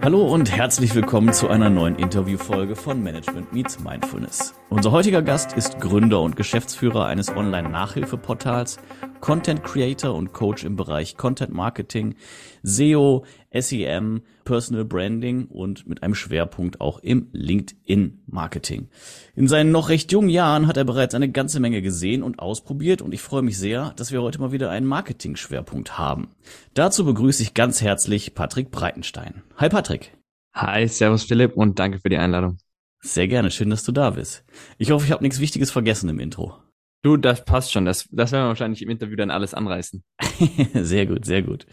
Hallo und herzlich willkommen zu einer neuen Interviewfolge von Management Meets Mindfulness. Unser heutiger Gast ist Gründer und Geschäftsführer eines Online-Nachhilfeportals, Content Creator und Coach im Bereich Content Marketing, SEO, SEM, Personal Branding und mit einem Schwerpunkt auch im LinkedIn Marketing. In seinen noch recht jungen Jahren hat er bereits eine ganze Menge gesehen und ausprobiert und ich freue mich sehr, dass wir heute mal wieder einen Marketing-Schwerpunkt haben. Dazu begrüße ich ganz herzlich Patrick Breitenstein. Hi Patrick. Hi, servus Philipp und danke für die Einladung. Sehr gerne, schön, dass du da bist. Ich hoffe, ich habe nichts Wichtiges vergessen im Intro. Du, das passt schon. Das, das werden wir wahrscheinlich im Interview dann alles anreißen. sehr gut, sehr gut.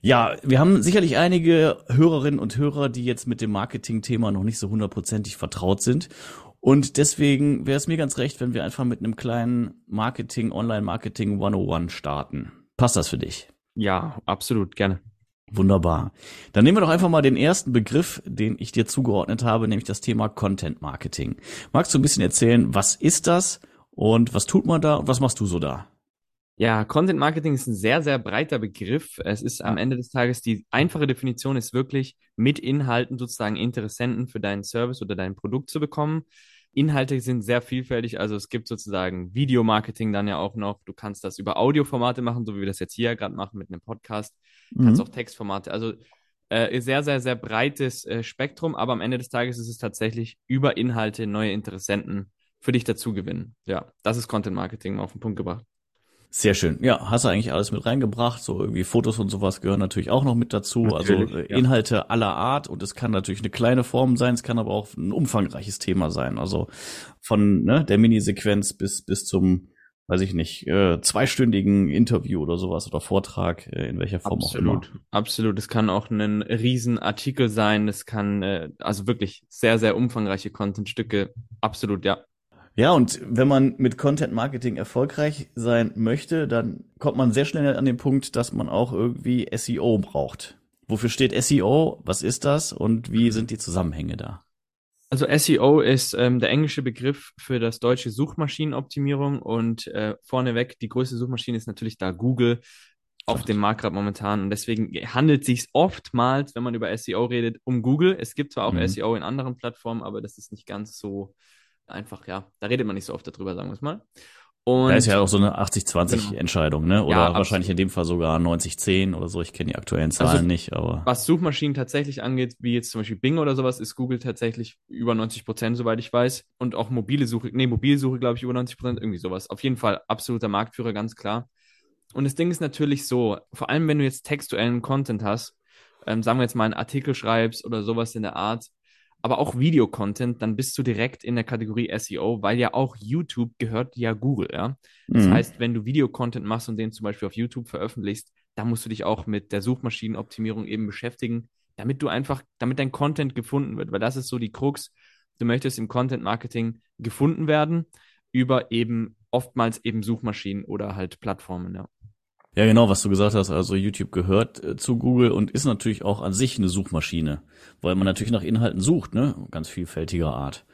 Ja, wir haben sicherlich einige Hörerinnen und Hörer, die jetzt mit dem Marketing-Thema noch nicht so hundertprozentig vertraut sind. Und deswegen wäre es mir ganz recht, wenn wir einfach mit einem kleinen Marketing, Online-Marketing 101 starten. Passt das für dich? Ja, absolut, gerne. Wunderbar. Dann nehmen wir doch einfach mal den ersten Begriff, den ich dir zugeordnet habe, nämlich das Thema Content Marketing. Magst du ein bisschen erzählen, was ist das und was tut man da und was machst du so da? Ja, Content Marketing ist ein sehr, sehr breiter Begriff. Es ist am Ende des Tages, die einfache Definition ist wirklich, mit Inhalten sozusagen Interessenten für deinen Service oder dein Produkt zu bekommen. Inhalte sind sehr vielfältig, also es gibt sozusagen Videomarketing dann ja auch noch. Du kannst das über Audioformate machen, so wie wir das jetzt hier gerade machen mit einem Podcast. Du kannst mhm. auch Textformate. Also äh, sehr, sehr, sehr breites äh, Spektrum, aber am Ende des Tages ist es tatsächlich über Inhalte neue Interessenten für dich dazu gewinnen. Ja, das ist Content Marketing auf den Punkt gebracht. Sehr schön. Ja, hast du eigentlich alles mit reingebracht. So irgendwie Fotos und sowas gehören natürlich auch noch mit dazu. Natürlich, also ja. Inhalte aller Art und es kann natürlich eine kleine Form sein, es kann aber auch ein umfangreiches Thema sein. Also von ne, der Minisequenz bis bis zum, weiß ich nicht, äh, zweistündigen Interview oder sowas oder Vortrag, äh, in welcher Form absolut, auch immer. Absolut. Es kann auch ein Riesenartikel sein. Es kann äh, also wirklich sehr sehr umfangreiche Contentstücke. Absolut, ja. Ja, und wenn man mit Content Marketing erfolgreich sein möchte, dann kommt man sehr schnell an den Punkt, dass man auch irgendwie SEO braucht. Wofür steht SEO? Was ist das? Und wie sind die Zusammenhänge da? Also SEO ist ähm, der englische Begriff für das deutsche Suchmaschinenoptimierung und äh, vorneweg die größte Suchmaschine ist natürlich da Google auf dem Markt gerade momentan und deswegen handelt sich oftmals, wenn man über SEO redet, um Google. Es gibt zwar auch mhm. SEO in anderen Plattformen, aber das ist nicht ganz so einfach, ja, da redet man nicht so oft darüber, sagen wir es mal. Und da ist ja auch so eine 80-20-Entscheidung, genau. ne? Oder ja, wahrscheinlich in dem Fall sogar 90-10 oder so. Ich kenne die aktuellen Zahlen also, nicht, aber. Was Suchmaschinen tatsächlich angeht, wie jetzt zum Beispiel Bing oder sowas, ist Google tatsächlich über 90 Prozent, soweit ich weiß. Und auch mobile Suche, nee, mobile Suche, glaube ich, über 90 Prozent, irgendwie sowas. Auf jeden Fall absoluter Marktführer, ganz klar. Und das Ding ist natürlich so, vor allem wenn du jetzt textuellen Content hast, ähm, sagen wir jetzt mal einen Artikel schreibst oder sowas in der Art, aber auch Videocontent, dann bist du direkt in der Kategorie SEO, weil ja auch YouTube gehört ja Google, ja. Das mhm. heißt, wenn du Videocontent machst und den zum Beispiel auf YouTube veröffentlichst, dann musst du dich auch mit der Suchmaschinenoptimierung eben beschäftigen, damit du einfach, damit dein Content gefunden wird, weil das ist so die Krux. Du möchtest im Content Marketing gefunden werden über eben oftmals eben Suchmaschinen oder halt Plattformen, ja. Ja, genau, was du gesagt hast. Also YouTube gehört äh, zu Google und ist natürlich auch an sich eine Suchmaschine, weil man natürlich nach Inhalten sucht, ne? Ganz vielfältiger Art.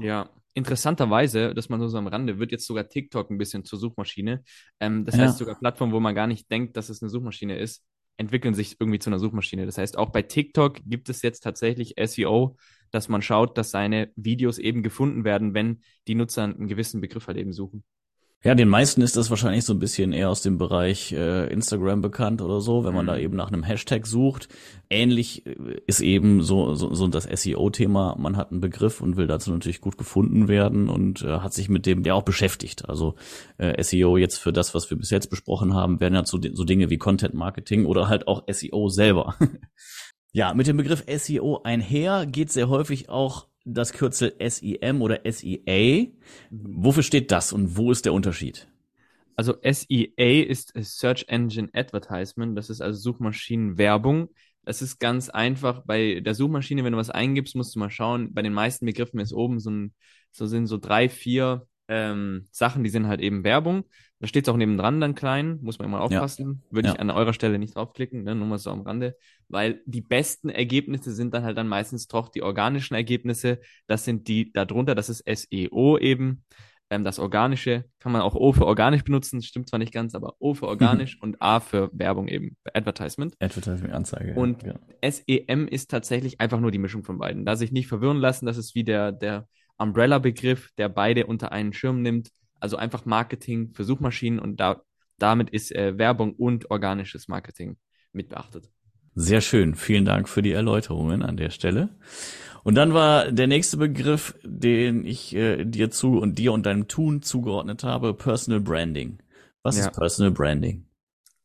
Ja, interessanterweise, dass man so am Rande, wird jetzt sogar TikTok ein bisschen zur Suchmaschine. Ähm, das ja. heißt sogar Plattformen, wo man gar nicht denkt, dass es eine Suchmaschine ist, entwickeln sich irgendwie zu einer Suchmaschine. Das heißt, auch bei TikTok gibt es jetzt tatsächlich SEO, dass man schaut, dass seine Videos eben gefunden werden, wenn die Nutzer einen gewissen Begriff halt eben suchen. Ja, den meisten ist das wahrscheinlich so ein bisschen eher aus dem Bereich äh, Instagram bekannt oder so, wenn man da mhm. eben nach einem Hashtag sucht. Ähnlich äh, ist eben so, so, so das SEO-Thema. Man hat einen Begriff und will dazu natürlich gut gefunden werden und äh, hat sich mit dem ja auch beschäftigt. Also äh, SEO jetzt für das, was wir bis jetzt besprochen haben, wären ja so, so Dinge wie Content Marketing oder halt auch SEO selber. ja, mit dem Begriff SEO einher geht sehr häufig auch das Kürzel SEM oder SEA. Wofür steht das und wo ist der Unterschied? Also SEA ist Search Engine Advertisement, das ist also Suchmaschinenwerbung. Das ist ganz einfach. Bei der Suchmaschine, wenn du was eingibst, musst du mal schauen. Bei den meisten Begriffen ist oben so, ein, so sind so drei, vier ähm, Sachen, die sind halt eben Werbung. Da steht es auch nebendran dann klein, muss man immer aufpassen. Ja. Würde ich an eurer Stelle nicht draufklicken, ne? nur mal so am Rande. Weil die besten Ergebnisse sind dann halt dann meistens doch die organischen Ergebnisse. Das sind die darunter, das ist SEO eben. Ähm, das Organische kann man auch O für organisch benutzen, stimmt zwar nicht ganz, aber O für organisch und A für Werbung eben, Advertisement. Advertisement, Anzeige. Und ja. SEM ist tatsächlich einfach nur die Mischung von beiden. Da sich nicht verwirren lassen, das ist wie der, der Umbrella-Begriff, der beide unter einen Schirm nimmt. Also einfach Marketing für Suchmaschinen und da, damit ist äh, Werbung und organisches Marketing mit beachtet. Sehr schön. Vielen Dank für die Erläuterungen an der Stelle. Und dann war der nächste Begriff, den ich äh, dir zu und dir und deinem Tun zugeordnet habe, Personal Branding. Was ja. ist Personal Branding?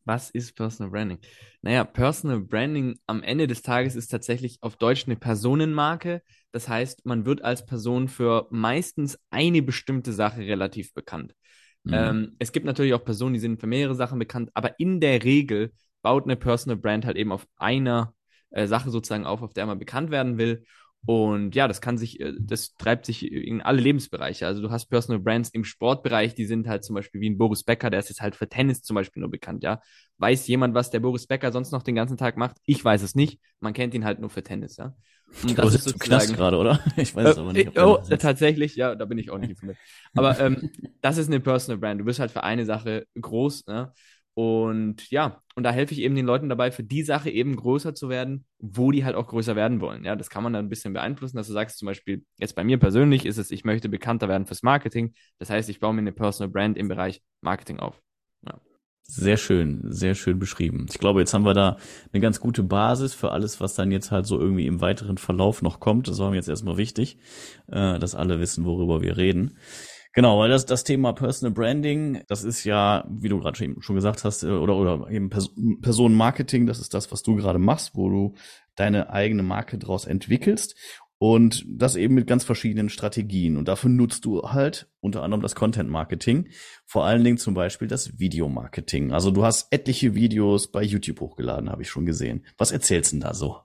Was ist Personal Branding? Naja, Personal Branding am Ende des Tages ist tatsächlich auf Deutsch eine Personenmarke. Das heißt, man wird als Person für meistens eine bestimmte Sache relativ bekannt. Mhm. Ähm, es gibt natürlich auch Personen, die sind für mehrere Sachen bekannt, aber in der Regel baut eine Personal Brand halt eben auf einer äh, Sache sozusagen auf, auf der man bekannt werden will. Und ja, das kann sich, äh, das treibt sich in alle Lebensbereiche. Also du hast Personal Brands im Sportbereich, die sind halt zum Beispiel wie ein Boris Becker, der ist jetzt halt für Tennis zum Beispiel nur bekannt, ja. Weiß jemand, was der Boris Becker sonst noch den ganzen Tag macht? Ich weiß es nicht. Man kennt ihn halt nur für Tennis, ja. Und das ist sozusagen gerade, oder? Ich weiß es aber nicht. Äh, oh, tatsächlich, ja, da bin ich auch nicht informiert. Aber ähm, das ist eine Personal Brand. Du bist halt für eine Sache groß, ne? Und ja, und da helfe ich eben den Leuten dabei, für die Sache eben größer zu werden, wo die halt auch größer werden wollen. Ja, das kann man dann ein bisschen beeinflussen, dass du sagst, zum Beispiel, jetzt bei mir persönlich ist es, ich möchte bekannter werden fürs Marketing. Das heißt, ich baue mir eine Personal Brand im Bereich Marketing auf. Ja. Sehr schön, sehr schön beschrieben. Ich glaube, jetzt haben wir da eine ganz gute Basis für alles, was dann jetzt halt so irgendwie im weiteren Verlauf noch kommt. Das war mir jetzt erstmal wichtig, äh, dass alle wissen, worüber wir reden. Genau, weil das, das Thema Personal Branding, das ist ja, wie du gerade schon gesagt hast, äh, oder, oder eben Personenmarketing, das ist das, was du gerade machst, wo du deine eigene Marke draus entwickelst. Und das eben mit ganz verschiedenen Strategien. Und dafür nutzt du halt unter anderem das Content Marketing, vor allen Dingen zum Beispiel das Video Marketing. Also du hast etliche Videos bei YouTube hochgeladen, habe ich schon gesehen. Was erzählst du denn da so?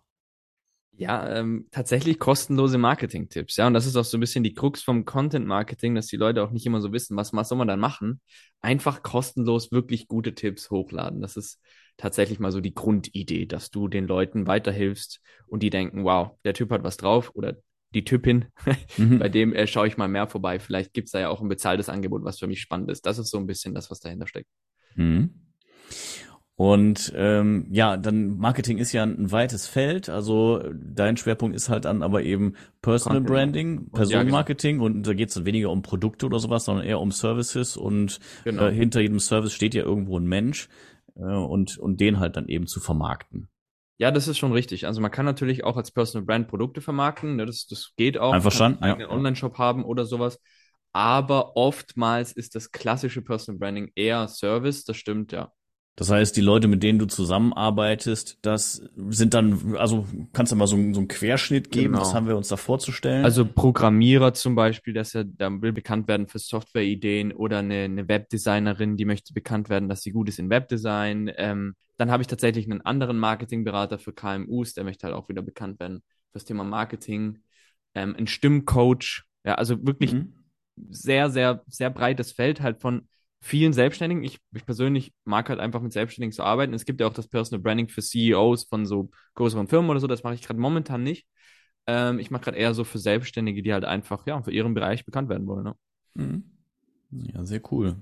Ja, ähm, tatsächlich kostenlose Marketing-Tipps. Ja, und das ist auch so ein bisschen die Krux vom Content-Marketing, dass die Leute auch nicht immer so wissen, was, was soll man dann machen. Einfach kostenlos wirklich gute Tipps hochladen. Das ist tatsächlich mal so die Grundidee, dass du den Leuten weiterhilfst und die denken, wow, der Typ hat was drauf oder die Typin, mhm. bei dem äh, schaue ich mal mehr vorbei. Vielleicht gibt's da ja auch ein bezahltes Angebot, was für mich spannend ist. Das ist so ein bisschen das, was dahinter steckt. Mhm. Und ähm, ja, dann Marketing ist ja ein weites Feld. Also dein Schwerpunkt ist halt dann aber eben Personal Content. Branding, Personenmarketing und, ja, genau. und da geht es dann weniger um Produkte oder sowas, sondern eher um Services und genau. äh, hinter jedem Service steht ja irgendwo ein Mensch äh, und, und den halt dann eben zu vermarkten. Ja, das ist schon richtig. Also man kann natürlich auch als Personal Brand Produkte vermarkten. Ne? Das, das geht auch. Einverstanden. Einen Online-Shop haben oder sowas. Aber oftmals ist das klassische Personal Branding eher Service. Das stimmt, ja. Das heißt, die Leute, mit denen du zusammenarbeitest, das sind dann, also kannst du mal so, so einen Querschnitt geben, genau. was haben wir uns da vorzustellen? Also Programmierer zum Beispiel, dass er, da will bekannt werden für Softwareideen oder eine, eine Webdesignerin, die möchte bekannt werden, dass sie gut ist in Webdesign. Ähm, dann habe ich tatsächlich einen anderen Marketingberater für KMUs, der möchte halt auch wieder bekannt werden für das Thema Marketing. Ähm, ein Stimmcoach, ja, also wirklich mhm. sehr, sehr, sehr breites Feld halt von vielen Selbstständigen. Ich, ich persönlich mag halt einfach mit Selbstständigen zu arbeiten. Es gibt ja auch das Personal Branding für CEOs von so größeren Firmen oder so. Das mache ich gerade momentan nicht. Ähm, ich mache gerade eher so für Selbstständige, die halt einfach ja für ihren Bereich bekannt werden wollen. Ne? Mhm. Ja, sehr cool.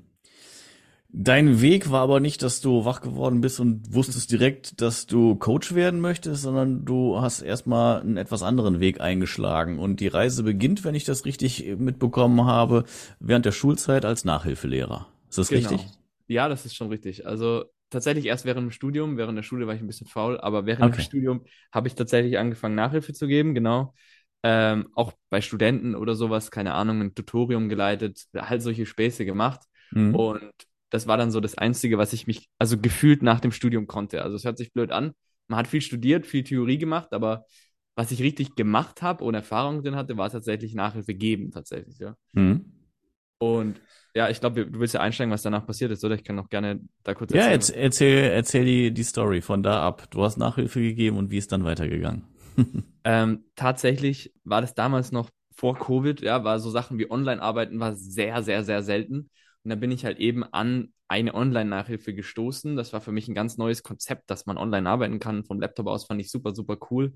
Dein Weg war aber nicht, dass du wach geworden bist und wusstest direkt, dass du Coach werden möchtest, sondern du hast erstmal einen etwas anderen Weg eingeschlagen. Und die Reise beginnt, wenn ich das richtig mitbekommen habe, während der Schulzeit als Nachhilfelehrer. Ist das genau. richtig? Ja, das ist schon richtig. Also tatsächlich erst während dem Studium, während der Schule war ich ein bisschen faul, aber während okay. dem Studium habe ich tatsächlich angefangen, Nachhilfe zu geben, genau. Ähm, auch bei Studenten oder sowas, keine Ahnung, ein Tutorium geleitet, halt solche Späße gemacht. Mhm. Und das war dann so das Einzige, was ich mich, also gefühlt nach dem Studium konnte. Also es hört sich blöd an. Man hat viel studiert, viel Theorie gemacht, aber was ich richtig gemacht habe und Erfahrung drin hatte, war tatsächlich Nachhilfe geben, tatsächlich, ja. Mhm. Und ja, ich glaube, du willst ja einsteigen, was danach passiert ist, oder? Ich kann noch gerne da kurz erzählen. Ja, erzähl, erzähl die, die Story von da ab. Du hast Nachhilfe gegeben und wie ist dann weitergegangen? ähm, tatsächlich war das damals noch vor Covid, ja, war so Sachen wie Online-Arbeiten war sehr, sehr, sehr selten. Und da bin ich halt eben an eine Online-Nachhilfe gestoßen. Das war für mich ein ganz neues Konzept, dass man online arbeiten kann. Vom Laptop aus fand ich super, super cool.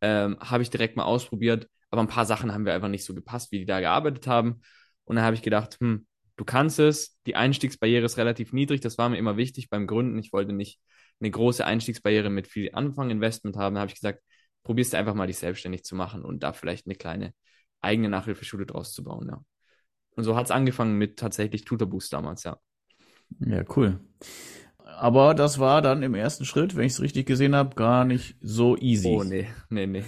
Ähm, Habe ich direkt mal ausprobiert. Aber ein paar Sachen haben wir einfach nicht so gepasst, wie die da gearbeitet haben. Und dann habe ich gedacht, hm, du kannst es, die Einstiegsbarriere ist relativ niedrig, das war mir immer wichtig beim Gründen. Ich wollte nicht eine große Einstiegsbarriere mit viel Anfanginvestment haben. Da habe ich gesagt, probierst du einfach mal dich selbstständig zu machen und da vielleicht eine kleine eigene Nachhilfeschule draus zu bauen, ja. Und so hat es angefangen mit tatsächlich Tutorboost damals, ja. Ja, cool. Aber das war dann im ersten Schritt, wenn ich es richtig gesehen habe, gar nicht so easy. Oh, nee, nee, nee.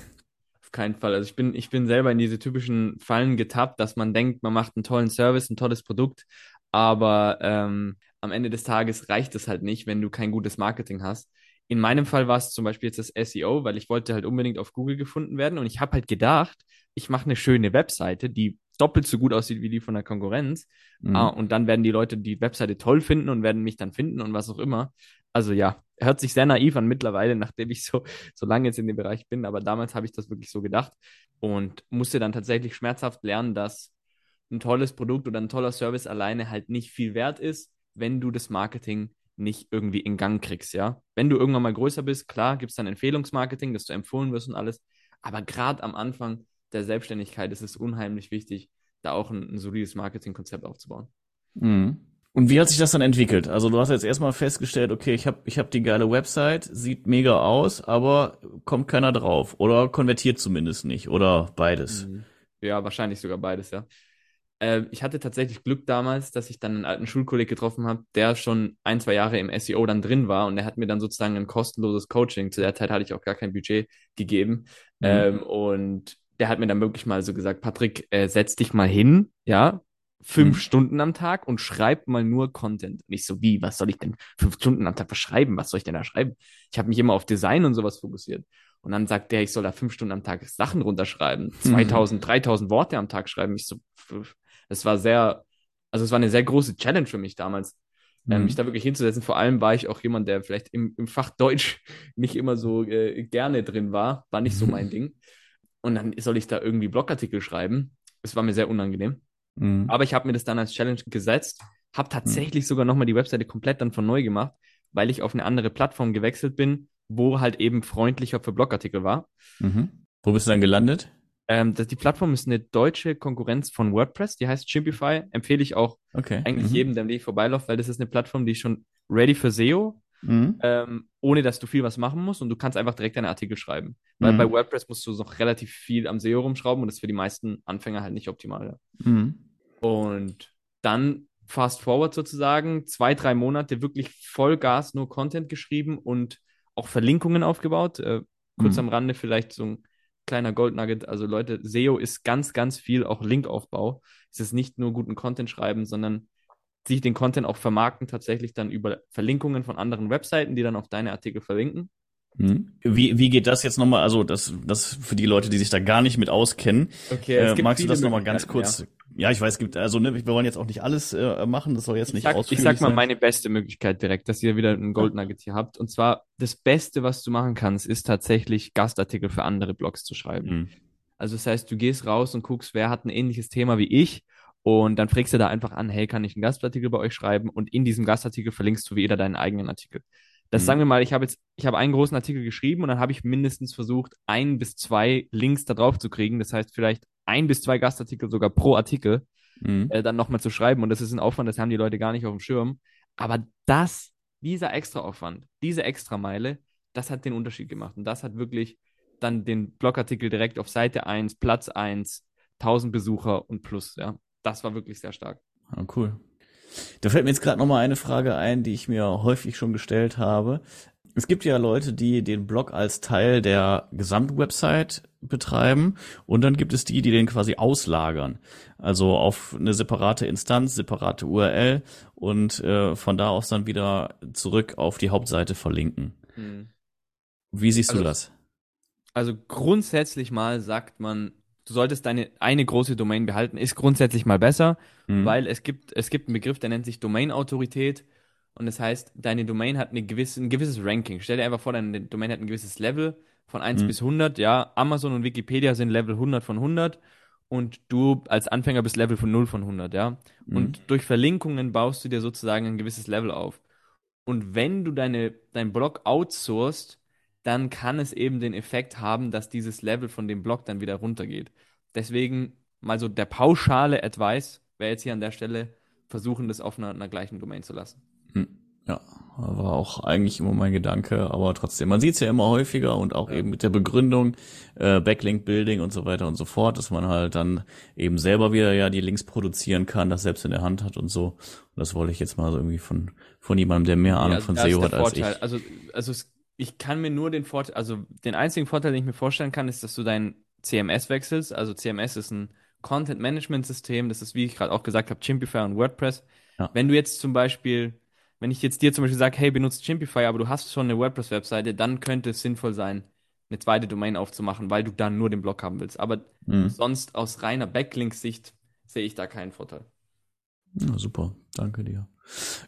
Auf keinen Fall. Also ich bin, ich bin selber in diese typischen Fallen getappt, dass man denkt, man macht einen tollen Service, ein tolles Produkt, aber ähm, am Ende des Tages reicht es halt nicht, wenn du kein gutes Marketing hast. In meinem Fall war es zum Beispiel jetzt das SEO, weil ich wollte halt unbedingt auf Google gefunden werden und ich habe halt gedacht, ich mache eine schöne Webseite, die doppelt so gut aussieht wie die von der Konkurrenz. Mhm. Ah, und dann werden die Leute die Webseite toll finden und werden mich dann finden und was auch immer. Also ja, hört sich sehr naiv an mittlerweile, nachdem ich so, so lange jetzt in dem Bereich bin. Aber damals habe ich das wirklich so gedacht und musste dann tatsächlich schmerzhaft lernen, dass ein tolles Produkt oder ein toller Service alleine halt nicht viel wert ist, wenn du das Marketing nicht irgendwie in Gang kriegst, ja. Wenn du irgendwann mal größer bist, klar, gibt es dann Empfehlungsmarketing, dass du empfohlen wirst und alles. Aber gerade am Anfang der Selbstständigkeit ist es unheimlich wichtig, da auch ein, ein solides Marketingkonzept aufzubauen. Mhm. Und wie hat sich das dann entwickelt? Also du hast jetzt erstmal festgestellt, okay, ich habe ich hab die geile Website, sieht mega aus, aber kommt keiner drauf oder konvertiert zumindest nicht oder beides. Mhm. Ja, wahrscheinlich sogar beides, ja. Äh, ich hatte tatsächlich Glück damals, dass ich dann einen alten Schulkolleg getroffen habe, der schon ein, zwei Jahre im SEO dann drin war und der hat mir dann sozusagen ein kostenloses Coaching, zu der Zeit hatte ich auch gar kein Budget gegeben mhm. ähm, und der hat mir dann wirklich mal so gesagt, Patrick, äh, setz dich mal hin, ja, fünf mhm. Stunden am Tag und schreib mal nur Content. Nicht so wie, was soll ich denn fünf Stunden am Tag verschreiben? Was soll ich denn da schreiben? Ich habe mich immer auf Design und sowas fokussiert. Und dann sagt der, ich soll da fünf Stunden am Tag Sachen runterschreiben, 2000, mhm. 3000 Worte am Tag schreiben. Ich so, es war sehr, also es war eine sehr große Challenge für mich damals, ähm, mhm. mich da wirklich hinzusetzen. Vor allem war ich auch jemand, der vielleicht im, im Fach Deutsch nicht immer so äh, gerne drin war, war nicht so mein Ding. Und dann soll ich da irgendwie Blogartikel schreiben. Es war mir sehr unangenehm. Mhm. Aber ich habe mir das dann als Challenge gesetzt, habe tatsächlich mhm. sogar nochmal die Webseite komplett dann von neu gemacht, weil ich auf eine andere Plattform gewechselt bin, wo halt eben freundlicher für Blogartikel war. Mhm. Wo bist du dann gelandet? Ähm, das, die Plattform ist eine deutsche Konkurrenz von WordPress, die heißt Chimpify. Empfehle ich auch okay. eigentlich mhm. jedem, der am Weg vorbeiläuft, weil das ist eine Plattform, die ist schon ready für SEO, mhm. ähm, ohne dass du viel was machen musst und du kannst einfach direkt deine Artikel schreiben. Weil mhm. bei WordPress musst du noch relativ viel am SEO rumschrauben und das ist für die meisten Anfänger halt nicht optimal. Ja. Mhm. Und dann fast forward sozusagen, zwei, drei Monate wirklich Vollgas nur Content geschrieben und auch Verlinkungen aufgebaut. Äh, kurz mhm. am Rande vielleicht so ein kleiner Goldnugget. Also Leute, SEO ist ganz, ganz viel auch Linkaufbau. Es ist nicht nur guten Content schreiben, sondern sich den Content auch vermarkten, tatsächlich dann über Verlinkungen von anderen Webseiten, die dann auf deine Artikel verlinken. Hm. Wie, wie geht das jetzt nochmal? Also, das, das für die Leute, die sich da gar nicht mit auskennen. Okay, äh, magst du das nochmal ganz kurz? Ja. ja. ich weiß, es gibt, also, ne, wir wollen jetzt auch nicht alles äh, machen, das soll jetzt nicht ich sag, Ich sag mal sein. meine beste Möglichkeit direkt, dass ihr wieder einen Gold Nugget hier habt. Und zwar, das Beste, was du machen kannst, ist tatsächlich Gastartikel für andere Blogs zu schreiben. Hm. Also, das heißt, du gehst raus und guckst, wer hat ein ähnliches Thema wie ich und dann fragst du da einfach an, hey, kann ich einen Gastartikel bei euch schreiben? Und in diesem Gastartikel verlinkst du wieder deinen eigenen Artikel. Das mhm. sagen wir mal, ich habe jetzt, ich habe einen großen Artikel geschrieben und dann habe ich mindestens versucht, ein bis zwei Links da drauf zu kriegen. Das heißt, vielleicht ein bis zwei Gastartikel sogar pro Artikel mhm. äh, dann nochmal zu schreiben. Und das ist ein Aufwand, das haben die Leute gar nicht auf dem Schirm. Aber das, dieser extra Aufwand, diese extra Meile, das hat den Unterschied gemacht. Und das hat wirklich dann den Blogartikel direkt auf Seite 1, Platz 1, 1000 Besucher und plus, ja. Das war wirklich sehr stark. Ah, cool. Da fällt mir jetzt gerade nochmal eine Frage ein, die ich mir häufig schon gestellt habe. Es gibt ja Leute, die den Blog als Teil der Gesamtwebsite betreiben und dann gibt es die, die den quasi auslagern. Also auf eine separate Instanz, separate URL und äh, von da aus dann wieder zurück auf die Hauptseite verlinken. Hm. Wie siehst also, du das? Also grundsätzlich mal sagt man, du solltest deine eine große Domain behalten, ist grundsätzlich mal besser, mhm. weil es gibt, es gibt einen Begriff, der nennt sich Domain-Autorität. Und das heißt, deine Domain hat eine gewisse, ein gewisses Ranking. Stell dir einfach vor, deine Domain hat ein gewisses Level von 1 mhm. bis 100. Ja, Amazon und Wikipedia sind Level 100 von 100 und du als Anfänger bist Level von 0 von 100, ja. Mhm. Und durch Verlinkungen baust du dir sozusagen ein gewisses Level auf. Und wenn du deine, dein Blog outsourcest, dann kann es eben den Effekt haben, dass dieses Level von dem Blog dann wieder runtergeht. Deswegen mal so der pauschale Advice, wäre jetzt hier an der Stelle versuchen, das auf einer, einer gleichen Domain zu lassen. Hm. Ja, war auch eigentlich immer mein Gedanke, aber trotzdem, man sieht es ja immer häufiger und auch ja. eben mit der Begründung, äh, Backlink-Building und so weiter und so fort, dass man halt dann eben selber wieder ja die Links produzieren kann, das selbst in der Hand hat und so. Und das wollte ich jetzt mal so irgendwie von, von jemandem, der mehr Ahnung ja, von SEO hat als ich. Also, also es, ich kann mir nur den Vorteil, also den einzigen Vorteil, den ich mir vorstellen kann, ist, dass du dein CMS wechselst. Also CMS ist ein Content Management System, das ist, wie ich gerade auch gesagt habe, Chimpify und WordPress. Ja. Wenn du jetzt zum Beispiel wenn ich jetzt dir zum Beispiel sage, hey, benutzt Chimpify, aber du hast schon eine WordPress-Webseite, dann könnte es sinnvoll sein, eine zweite Domain aufzumachen, weil du dann nur den Blog haben willst. Aber mhm. sonst aus reiner Backlink-Sicht sehe ich da keinen Vorteil. Ja, super, danke dir.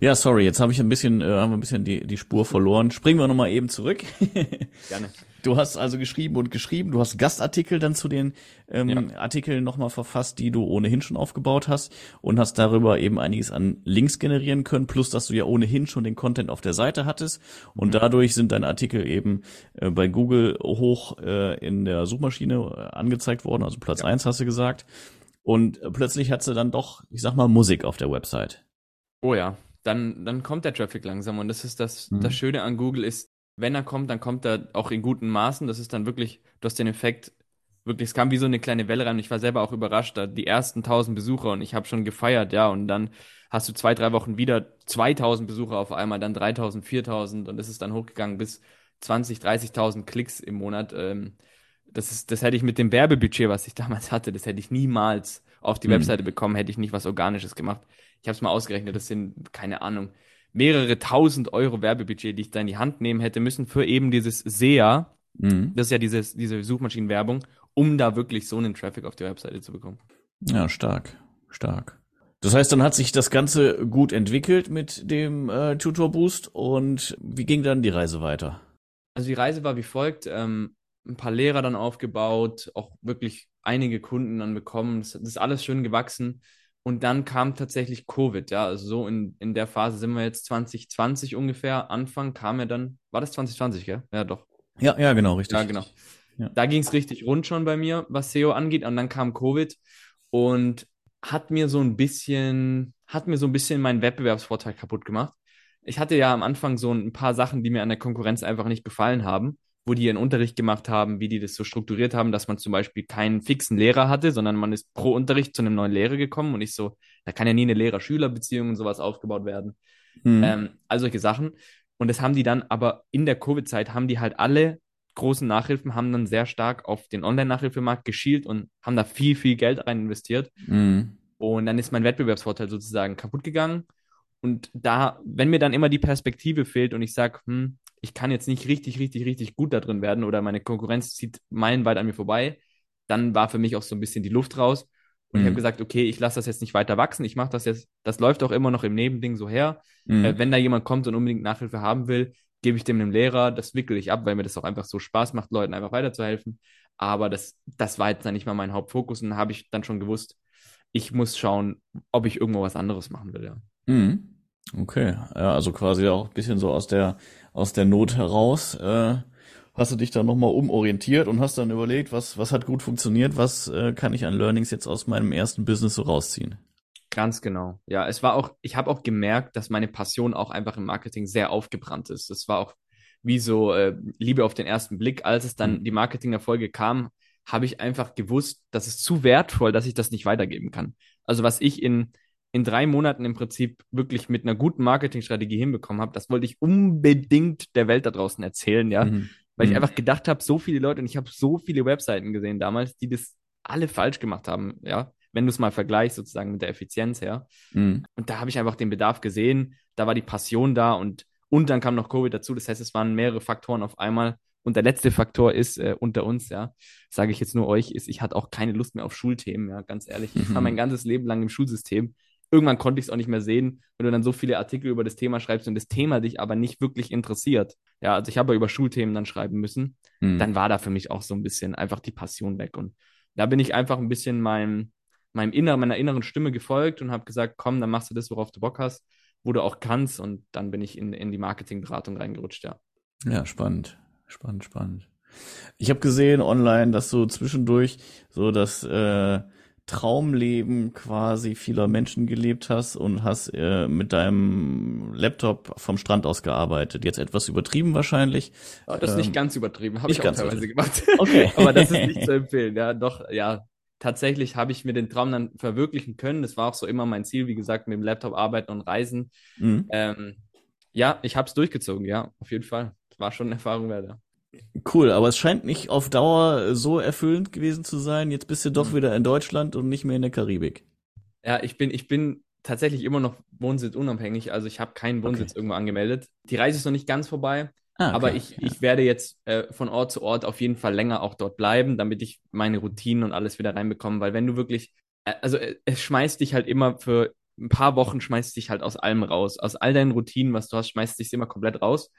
Ja, sorry, jetzt habe ich ein bisschen, äh, haben wir ein bisschen die, die Spur verloren. Springen wir nochmal eben zurück. Gerne. Du hast also geschrieben und geschrieben, du hast Gastartikel dann zu den ähm, ja. Artikeln nochmal verfasst, die du ohnehin schon aufgebaut hast und hast darüber eben einiges an Links generieren können, plus dass du ja ohnehin schon den Content auf der Seite hattest und mhm. dadurch sind deine Artikel eben äh, bei Google hoch äh, in der Suchmaschine äh, angezeigt worden, also Platz ja. eins hast du gesagt. Und plötzlich hat sie dann doch, ich sag mal, Musik auf der Website. Oh ja, dann, dann kommt der Traffic langsam und das ist das, mhm. das Schöne an Google ist, wenn er kommt, dann kommt er auch in guten Maßen. Das ist dann wirklich, du hast den Effekt, wirklich, es kam wie so eine kleine Welle rein. Ich war selber auch überrascht, da die ersten 1000 Besucher und ich habe schon gefeiert, ja, und dann hast du zwei, drei Wochen wieder 2000 Besucher auf einmal, dann 3000, 4000 und es ist dann hochgegangen bis 20, 30.000 Klicks im Monat. Ähm, das ist, das hätte ich mit dem Werbebudget, was ich damals hatte, das hätte ich niemals auf die mhm. Webseite bekommen, hätte ich nicht was Organisches gemacht. Ich habe es mal ausgerechnet, das sind, keine Ahnung, mehrere tausend Euro Werbebudget, die ich da in die Hand nehmen hätte müssen für eben dieses SEA. Mhm. Das ist ja dieses, diese Suchmaschinenwerbung, um da wirklich so einen Traffic auf die Webseite zu bekommen. Ja, stark, stark. Das heißt, dann hat sich das Ganze gut entwickelt mit dem äh, Tutor Boost und wie ging dann die Reise weiter? Also die Reise war wie folgt: ähm, ein paar Lehrer dann aufgebaut, auch wirklich einige Kunden dann bekommen. Das, das ist alles schön gewachsen. Und dann kam tatsächlich Covid, ja, also so in, in der Phase sind wir jetzt 2020 ungefähr. Anfang kam ja dann, war das 2020, gell? Ja, doch. Ja, ja, genau, richtig. Ja, genau. Ja. Da ging es richtig rund schon bei mir, was SEO angeht. Und dann kam Covid und hat mir so ein bisschen, hat mir so ein bisschen meinen Wettbewerbsvorteil kaputt gemacht. Ich hatte ja am Anfang so ein paar Sachen, die mir an der Konkurrenz einfach nicht gefallen haben wo die ihren Unterricht gemacht haben, wie die das so strukturiert haben, dass man zum Beispiel keinen fixen Lehrer hatte, sondern man ist pro Unterricht zu einem neuen Lehrer gekommen und ich so, da kann ja nie eine Lehrer-Schüler-Beziehung und sowas aufgebaut werden. Mhm. Ähm, all solche Sachen. Und das haben die dann, aber in der Covid-Zeit haben die halt alle großen Nachhilfen, haben dann sehr stark auf den Online-Nachhilfemarkt geschielt und haben da viel, viel Geld rein investiert. Mhm. Und dann ist mein Wettbewerbsvorteil sozusagen kaputt gegangen. Und da, wenn mir dann immer die Perspektive fehlt und ich sage, hm, ich kann jetzt nicht richtig, richtig, richtig gut da drin werden oder meine Konkurrenz zieht meilenweit an mir vorbei, dann war für mich auch so ein bisschen die Luft raus. Und mhm. ich habe gesagt, okay, ich lasse das jetzt nicht weiter wachsen. Ich mache das jetzt, das läuft auch immer noch im Nebending so her. Mhm. Äh, wenn da jemand kommt und unbedingt Nachhilfe haben will, gebe ich dem einem Lehrer, das wickel ich ab, weil mir das auch einfach so Spaß macht, Leuten einfach weiterzuhelfen. Aber das, das war jetzt dann nicht mal mein Hauptfokus und habe ich dann schon gewusst, ich muss schauen, ob ich irgendwo was anderes machen will, ja. Mhm. Okay, ja, also quasi auch ein bisschen so aus der aus der Not heraus. Äh, hast du dich dann nochmal umorientiert und hast dann überlegt, was was hat gut funktioniert, was äh, kann ich an Learnings jetzt aus meinem ersten Business so rausziehen? Ganz genau. Ja, es war auch, ich habe auch gemerkt, dass meine Passion auch einfach im Marketing sehr aufgebrannt ist. Es war auch wie so äh, Liebe auf den ersten Blick. Als es dann mhm. die Marketing-Erfolge kam, habe ich einfach gewusst, das ist zu wertvoll, dass ich das nicht weitergeben kann. Also was ich in in drei Monaten im Prinzip wirklich mit einer guten Marketingstrategie hinbekommen habe, das wollte ich unbedingt der Welt da draußen erzählen, ja. Mhm. Weil ich mhm. einfach gedacht habe, so viele Leute, und ich habe so viele Webseiten gesehen damals, die das alle falsch gemacht haben, ja. Wenn du es mal vergleichst, sozusagen mit der Effizienz her. Mhm. Und da habe ich einfach den Bedarf gesehen, da war die Passion da und, und dann kam noch Covid dazu. Das heißt, es waren mehrere Faktoren auf einmal. Und der letzte Faktor ist äh, unter uns, ja, sage ich jetzt nur euch, ist, ich hatte auch keine Lust mehr auf Schulthemen, ja, ganz ehrlich. Ich war mein ganzes Leben lang im Schulsystem irgendwann konnte ich es auch nicht mehr sehen, wenn du dann so viele Artikel über das Thema schreibst und das Thema dich aber nicht wirklich interessiert. Ja, also ich habe ja über Schulthemen dann schreiben müssen. Mhm. Dann war da für mich auch so ein bisschen einfach die Passion weg. Und da bin ich einfach ein bisschen meinem, meinem inneren, meiner inneren Stimme gefolgt und habe gesagt, komm, dann machst du das, worauf du Bock hast, wo du auch kannst. Und dann bin ich in, in die Marketingberatung reingerutscht, ja. Ja, spannend. Spannend, spannend. Ich habe gesehen online, dass so zwischendurch so das äh, Traumleben quasi vieler Menschen gelebt hast und hast äh, mit deinem Laptop vom Strand aus gearbeitet. Jetzt etwas übertrieben wahrscheinlich. Oh, das ist ähm, nicht ganz übertrieben, habe ich auch teilweise gemacht. Okay. Aber das ist nicht zu empfehlen. Ja, doch, ja. Tatsächlich habe ich mir den Traum dann verwirklichen können. Das war auch so immer mein Ziel, wie gesagt, mit dem Laptop arbeiten und reisen. Mhm. Ähm, ja, ich habe es durchgezogen, ja, auf jeden Fall. War schon eine Erfahrung wert. Cool, aber es scheint nicht auf Dauer so erfüllend gewesen zu sein. Jetzt bist du doch mhm. wieder in Deutschland und nicht mehr in der Karibik. Ja, ich bin, ich bin tatsächlich immer noch wohnsitzunabhängig. Also ich habe keinen Wohnsitz okay. irgendwo angemeldet. Die Reise ist noch nicht ganz vorbei. Ah, okay. Aber ich, ja. ich werde jetzt äh, von Ort zu Ort auf jeden Fall länger auch dort bleiben, damit ich meine Routinen und alles wieder reinbekomme. Weil wenn du wirklich, äh, also äh, es schmeißt dich halt immer für ein paar Wochen schmeißt dich halt aus allem raus. Aus all deinen Routinen, was du hast, schmeißt dich immer komplett raus.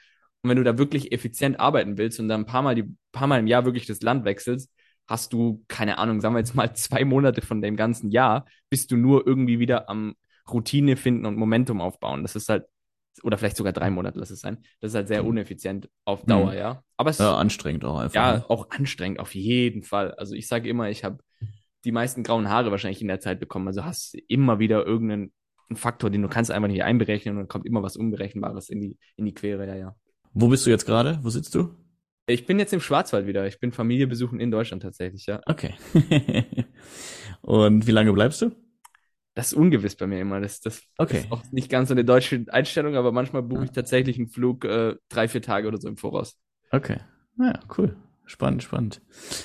Und wenn du da wirklich effizient arbeiten willst und dann ein paar Mal, die, paar Mal im Jahr wirklich das Land wechselst, hast du, keine Ahnung, sagen wir jetzt mal zwei Monate von dem ganzen Jahr, bist du nur irgendwie wieder am Routine finden und Momentum aufbauen. Das ist halt, oder vielleicht sogar drei Monate, lass es sein. Das ist halt sehr mhm. uneffizient auf Dauer, mhm. ja. Aber es ja, anstrengend auch einfach. Ja, ne? auch anstrengend, auf jeden Fall. Also ich sage immer, ich habe die meisten grauen Haare wahrscheinlich in der Zeit bekommen. Also hast immer wieder irgendeinen Faktor, den du kannst einfach nicht einberechnen und dann kommt immer was Unberechenbares in die, in die Quere, ja, ja. Wo bist du jetzt gerade? Wo sitzt du? Ich bin jetzt im Schwarzwald wieder. Ich bin Familie besuchen in Deutschland tatsächlich, ja. Okay. Und wie lange bleibst du? Das ist ungewiss bei mir immer. Das, das okay. ist auch nicht ganz so eine deutsche Einstellung, aber manchmal buche ich tatsächlich einen Flug äh, drei, vier Tage oder so im Voraus. Okay. Ja, cool. Spannend, spannend.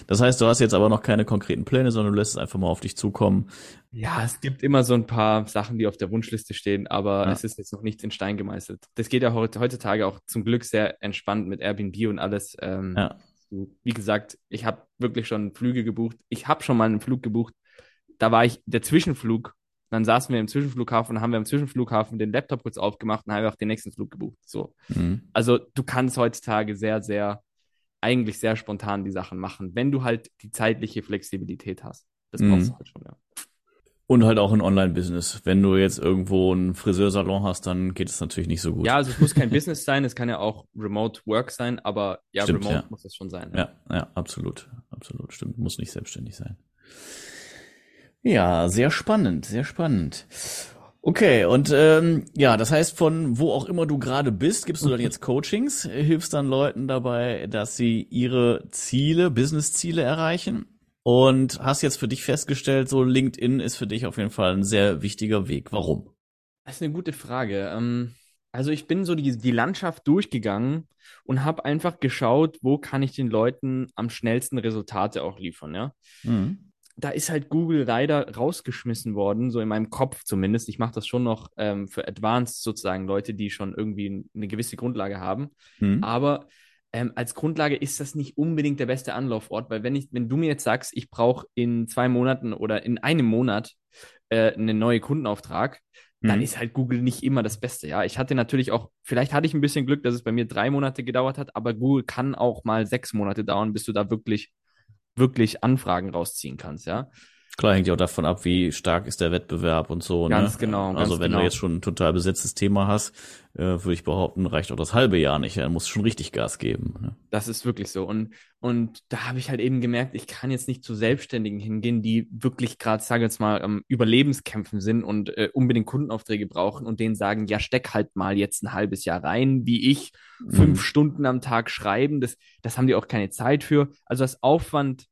Das heißt, du hast jetzt aber noch keine konkreten Pläne, sondern du lässt es einfach mal auf dich zukommen. Ja, es gibt immer so ein paar Sachen, die auf der Wunschliste stehen, aber ja. es ist jetzt noch nichts in Stein gemeißelt. Das geht ja heutzutage auch zum Glück sehr entspannt mit Airbnb und alles. Ähm, ja. Wie gesagt, ich habe wirklich schon Flüge gebucht. Ich habe schon mal einen Flug gebucht. Da war ich der Zwischenflug. Dann saßen wir im Zwischenflughafen und haben wir im Zwischenflughafen den Laptop kurz aufgemacht und haben auch den nächsten Flug gebucht. So. Mhm. Also du kannst heutzutage sehr, sehr eigentlich sehr spontan die Sachen machen, wenn du halt die zeitliche Flexibilität hast. Das mhm. brauchst du halt schon, ja. Und halt auch ein Online-Business. Wenn du jetzt irgendwo einen Friseursalon hast, dann geht es natürlich nicht so gut. Ja, also es muss kein Business sein, es kann ja auch Remote Work sein, aber ja, stimmt, Remote ja. muss es schon sein. Ja. ja, ja, absolut. Absolut, stimmt. Muss nicht selbstständig sein. Ja, sehr spannend, sehr spannend. Okay, und ähm, ja, das heißt, von wo auch immer du gerade bist, gibst du dann jetzt Coachings, hilfst dann Leuten dabei, dass sie ihre Ziele, Business-Ziele erreichen und hast jetzt für dich festgestellt, so LinkedIn ist für dich auf jeden Fall ein sehr wichtiger Weg. Warum? Das ist eine gute Frage. Ähm, also ich bin so die, die Landschaft durchgegangen und habe einfach geschaut, wo kann ich den Leuten am schnellsten Resultate auch liefern, ja. Mhm da ist halt Google leider rausgeschmissen worden, so in meinem Kopf zumindest. Ich mache das schon noch ähm, für Advanced sozusagen, Leute, die schon irgendwie eine gewisse Grundlage haben. Mhm. Aber ähm, als Grundlage ist das nicht unbedingt der beste Anlaufort, weil wenn ich, wenn du mir jetzt sagst, ich brauche in zwei Monaten oder in einem Monat äh, einen neuen Kundenauftrag, mhm. dann ist halt Google nicht immer das Beste. Ja, ich hatte natürlich auch, vielleicht hatte ich ein bisschen Glück, dass es bei mir drei Monate gedauert hat, aber Google kann auch mal sechs Monate dauern, bis du da wirklich wirklich Anfragen rausziehen kannst, ja. Klar, hängt ja auch davon ab, wie stark ist der Wettbewerb und so. Ganz ne? genau. Also ganz wenn genau. du jetzt schon ein total besetztes Thema hast, äh, würde ich behaupten, reicht auch das halbe Jahr nicht. Er muss schon richtig Gas geben. Ne? Das ist wirklich so. Und, und da habe ich halt eben gemerkt, ich kann jetzt nicht zu Selbstständigen hingehen, die wirklich gerade, sage jetzt mal, ähm, Überlebenskämpfen sind und äh, unbedingt Kundenaufträge brauchen und denen sagen, ja, steck halt mal jetzt ein halbes Jahr rein, wie ich, fünf mhm. Stunden am Tag schreiben. Das, das haben die auch keine Zeit für. Also das Aufwand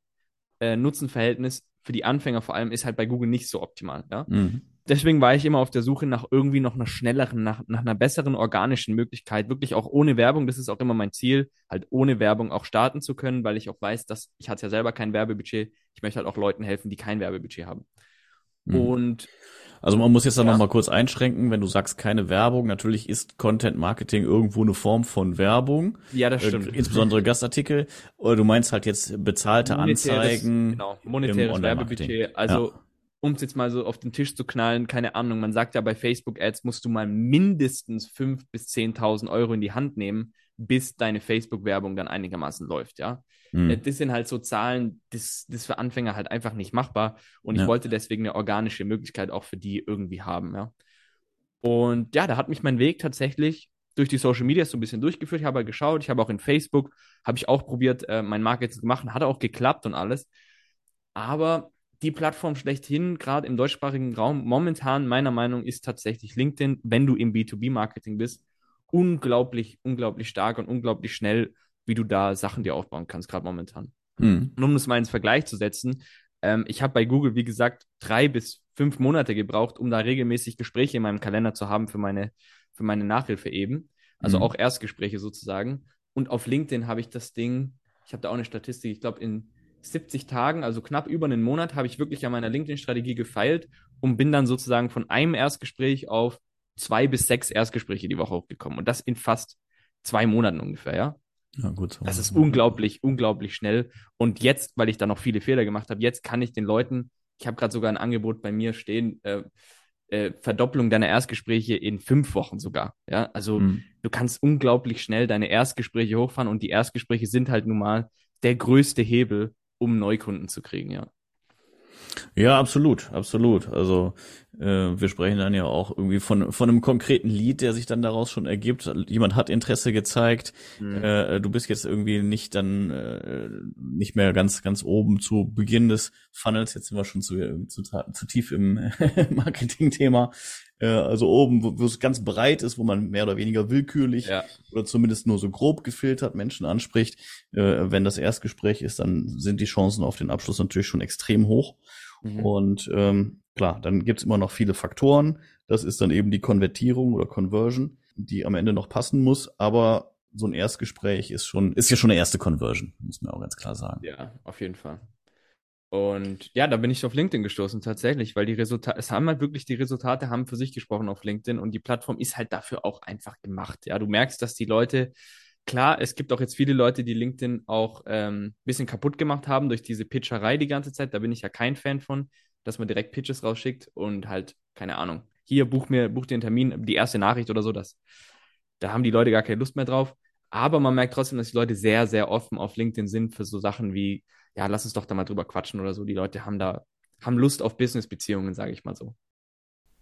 äh, Nutzenverhältnis für die Anfänger vor allem ist halt bei Google nicht so optimal. Ja? Mhm. Deswegen war ich immer auf der Suche nach irgendwie noch einer schnelleren, nach, nach einer besseren organischen Möglichkeit, wirklich auch ohne Werbung. Das ist auch immer mein Ziel, halt ohne Werbung auch starten zu können, weil ich auch weiß, dass ich hatte ja selber kein Werbebudget. Ich möchte halt auch Leuten helfen, die kein Werbebudget haben. Mhm. Und also man muss jetzt dann ja. noch mal kurz einschränken, wenn du sagst keine Werbung, natürlich ist Content Marketing irgendwo eine Form von Werbung. Ja, das stimmt. Äh, insbesondere Gastartikel. Oder du meinst halt jetzt bezahlte monetäres, Anzeigen. Genau, monetäres Werbebudget. Also ja. um es jetzt mal so auf den Tisch zu knallen, keine Ahnung, man sagt ja bei Facebook Ads musst du mal mindestens 5.000 bis 10.000 Euro in die Hand nehmen, bis deine Facebook-Werbung dann einigermaßen läuft, ja. Mhm. Das sind halt so Zahlen, das, das für Anfänger halt einfach nicht machbar. Und ja. ich wollte deswegen eine organische Möglichkeit auch für die irgendwie haben, ja. Und ja, da hat mich mein Weg tatsächlich durch die Social Media so ein bisschen durchgeführt. Ich habe halt geschaut, ich habe auch in Facebook, habe ich auch probiert, äh, mein Marketing zu machen, hat auch geklappt und alles. Aber die Plattform schlechthin, gerade im deutschsprachigen Raum, momentan meiner Meinung ist tatsächlich LinkedIn, wenn du im B2B-Marketing bist, unglaublich, unglaublich stark und unglaublich schnell, wie du da Sachen dir aufbauen kannst, gerade momentan. Mhm. Und um es mal ins Vergleich zu setzen, ähm, ich habe bei Google, wie gesagt, drei bis fünf Monate gebraucht, um da regelmäßig Gespräche in meinem Kalender zu haben für meine, für meine Nachhilfe eben. Also mhm. auch Erstgespräche sozusagen. Und auf LinkedIn habe ich das Ding, ich habe da auch eine Statistik, ich glaube in 70 Tagen, also knapp über einen Monat, habe ich wirklich an meiner LinkedIn-Strategie gefeilt und bin dann sozusagen von einem Erstgespräch auf zwei bis sechs Erstgespräche die Woche hochgekommen. Und das in fast zwei Monaten ungefähr, ja. Ja, gut. So. Das ist unglaublich, unglaublich schnell. Und jetzt, weil ich da noch viele Fehler gemacht habe, jetzt kann ich den Leuten, ich habe gerade sogar ein Angebot bei mir stehen, äh, äh, Verdopplung deiner Erstgespräche in fünf Wochen sogar. Ja, also mhm. du kannst unglaublich schnell deine Erstgespräche hochfahren und die Erstgespräche sind halt nun mal der größte Hebel, um Neukunden zu kriegen, ja. Ja, absolut, absolut. Also wir sprechen dann ja auch irgendwie von von einem konkreten Lied, der sich dann daraus schon ergibt. Jemand hat Interesse gezeigt. Mhm. Äh, du bist jetzt irgendwie nicht dann äh, nicht mehr ganz ganz oben zu Beginn des Funnels. Jetzt sind wir schon zu zu, zu tief im Marketing-Thema. Äh, also oben, wo, wo es ganz breit ist, wo man mehr oder weniger willkürlich ja. oder zumindest nur so grob gefiltert Menschen anspricht. Äh, wenn das Erstgespräch ist, dann sind die Chancen auf den Abschluss natürlich schon extrem hoch. Mhm. Und ähm, klar, dann gibt's immer noch viele Faktoren. Das ist dann eben die Konvertierung oder Conversion, die am Ende noch passen muss. Aber so ein Erstgespräch ist schon, ist ja schon eine erste Conversion, muss man auch ganz klar sagen. Ja, auf jeden Fall. Und ja, da bin ich auf LinkedIn gestoßen tatsächlich, weil die Resultate, es haben halt wirklich die Resultate haben für sich gesprochen auf LinkedIn und die Plattform ist halt dafür auch einfach gemacht. Ja, du merkst, dass die Leute Klar, es gibt auch jetzt viele Leute, die LinkedIn auch ein ähm, bisschen kaputt gemacht haben durch diese Pitcherei die ganze Zeit. Da bin ich ja kein Fan von, dass man direkt Pitches rausschickt und halt, keine Ahnung, hier buch mir, buch dir einen Termin, die erste Nachricht oder so, das, da haben die Leute gar keine Lust mehr drauf. Aber man merkt trotzdem, dass die Leute sehr, sehr offen auf LinkedIn sind für so Sachen wie, ja, lass uns doch da mal drüber quatschen oder so. Die Leute haben da, haben Lust auf Business-Beziehungen, sage ich mal so.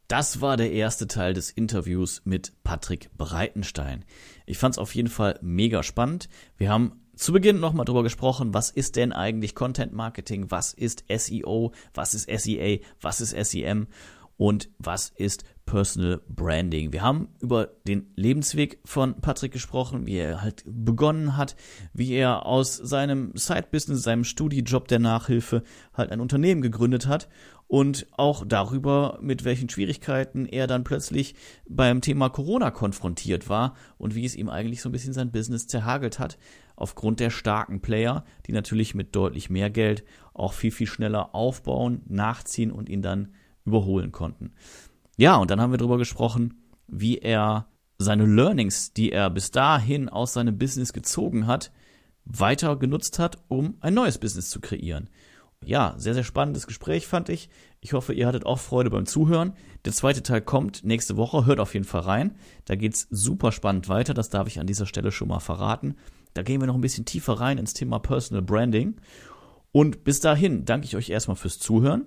Das war der erste Teil des Interviews mit Patrick Breitenstein. Ich fand es auf jeden Fall mega spannend. Wir haben zu Beginn nochmal drüber gesprochen, was ist denn eigentlich Content Marketing, was ist SEO, was ist SEA, was ist SEM und was ist Personal Branding. Wir haben über den Lebensweg von Patrick gesprochen, wie er halt begonnen hat, wie er aus seinem Side-Business, seinem Studijob der Nachhilfe halt ein Unternehmen gegründet hat und auch darüber, mit welchen Schwierigkeiten er dann plötzlich beim Thema Corona konfrontiert war und wie es ihm eigentlich so ein bisschen sein Business zerhagelt hat, aufgrund der starken Player, die natürlich mit deutlich mehr Geld auch viel, viel schneller aufbauen, nachziehen und ihn dann überholen konnten. Ja, und dann haben wir darüber gesprochen, wie er seine Learnings, die er bis dahin aus seinem Business gezogen hat, weiter genutzt hat, um ein neues Business zu kreieren ja, sehr, sehr spannendes Gespräch fand ich. Ich hoffe, ihr hattet auch Freude beim Zuhören. Der zweite Teil kommt nächste Woche. Hört auf jeden Fall rein. Da geht's super spannend weiter. Das darf ich an dieser Stelle schon mal verraten. Da gehen wir noch ein bisschen tiefer rein ins Thema Personal Branding. Und bis dahin danke ich euch erstmal fürs Zuhören.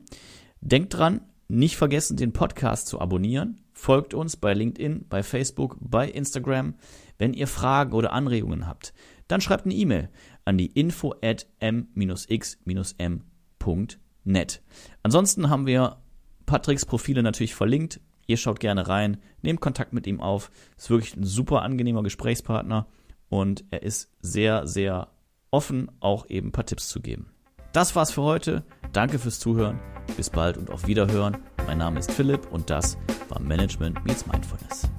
Denkt dran, nicht vergessen, den Podcast zu abonnieren. Folgt uns bei LinkedIn, bei Facebook, bei Instagram. Wenn ihr Fragen oder Anregungen habt, dann schreibt eine E-Mail an die info at m-x-m www.patrick.net. Ansonsten haben wir Patricks Profile natürlich verlinkt. Ihr schaut gerne rein, nehmt Kontakt mit ihm auf. Ist wirklich ein super angenehmer Gesprächspartner und er ist sehr, sehr offen, auch eben ein paar Tipps zu geben. Das war's für heute. Danke fürs Zuhören. Bis bald und auf Wiederhören. Mein Name ist Philipp und das war Management Meets Mindfulness.